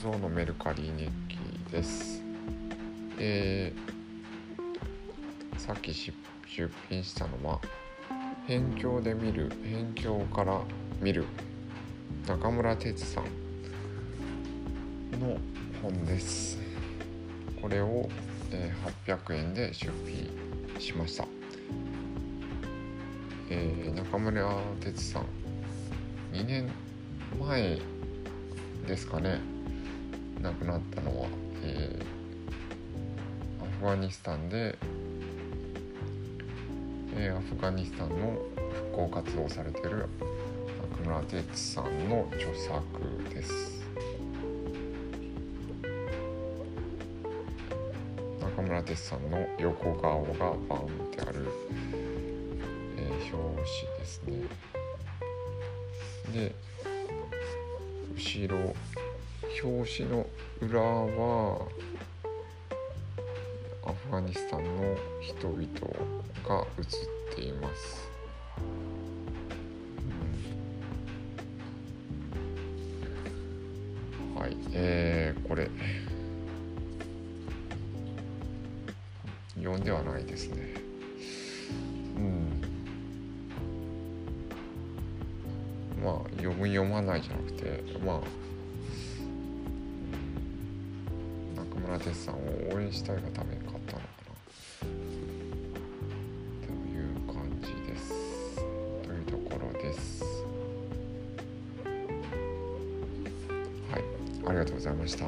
ゾウのメルカリ日記です。えーさっきし出品したのは「辺境で見る辺境から見る」中村哲さんの本です。これを、えー800円で出品しました。えー中村哲さん2年前ですかね。亡くなったのは、えーアフガニスタンで、えーアフガニスタンの復興活動をされている中村哲さんの著作です。中村哲さんの横顔がバンってある、えー表紙ですね。で後ろ表紙の裏はアフガニスタンの人々が写っています、はいえー、これ。読んではないですね。まあ読む読まないじゃなくてまあ中村哲さんを応援したいがために買ったのかな。という感じです。というところです。はいありがとうございました。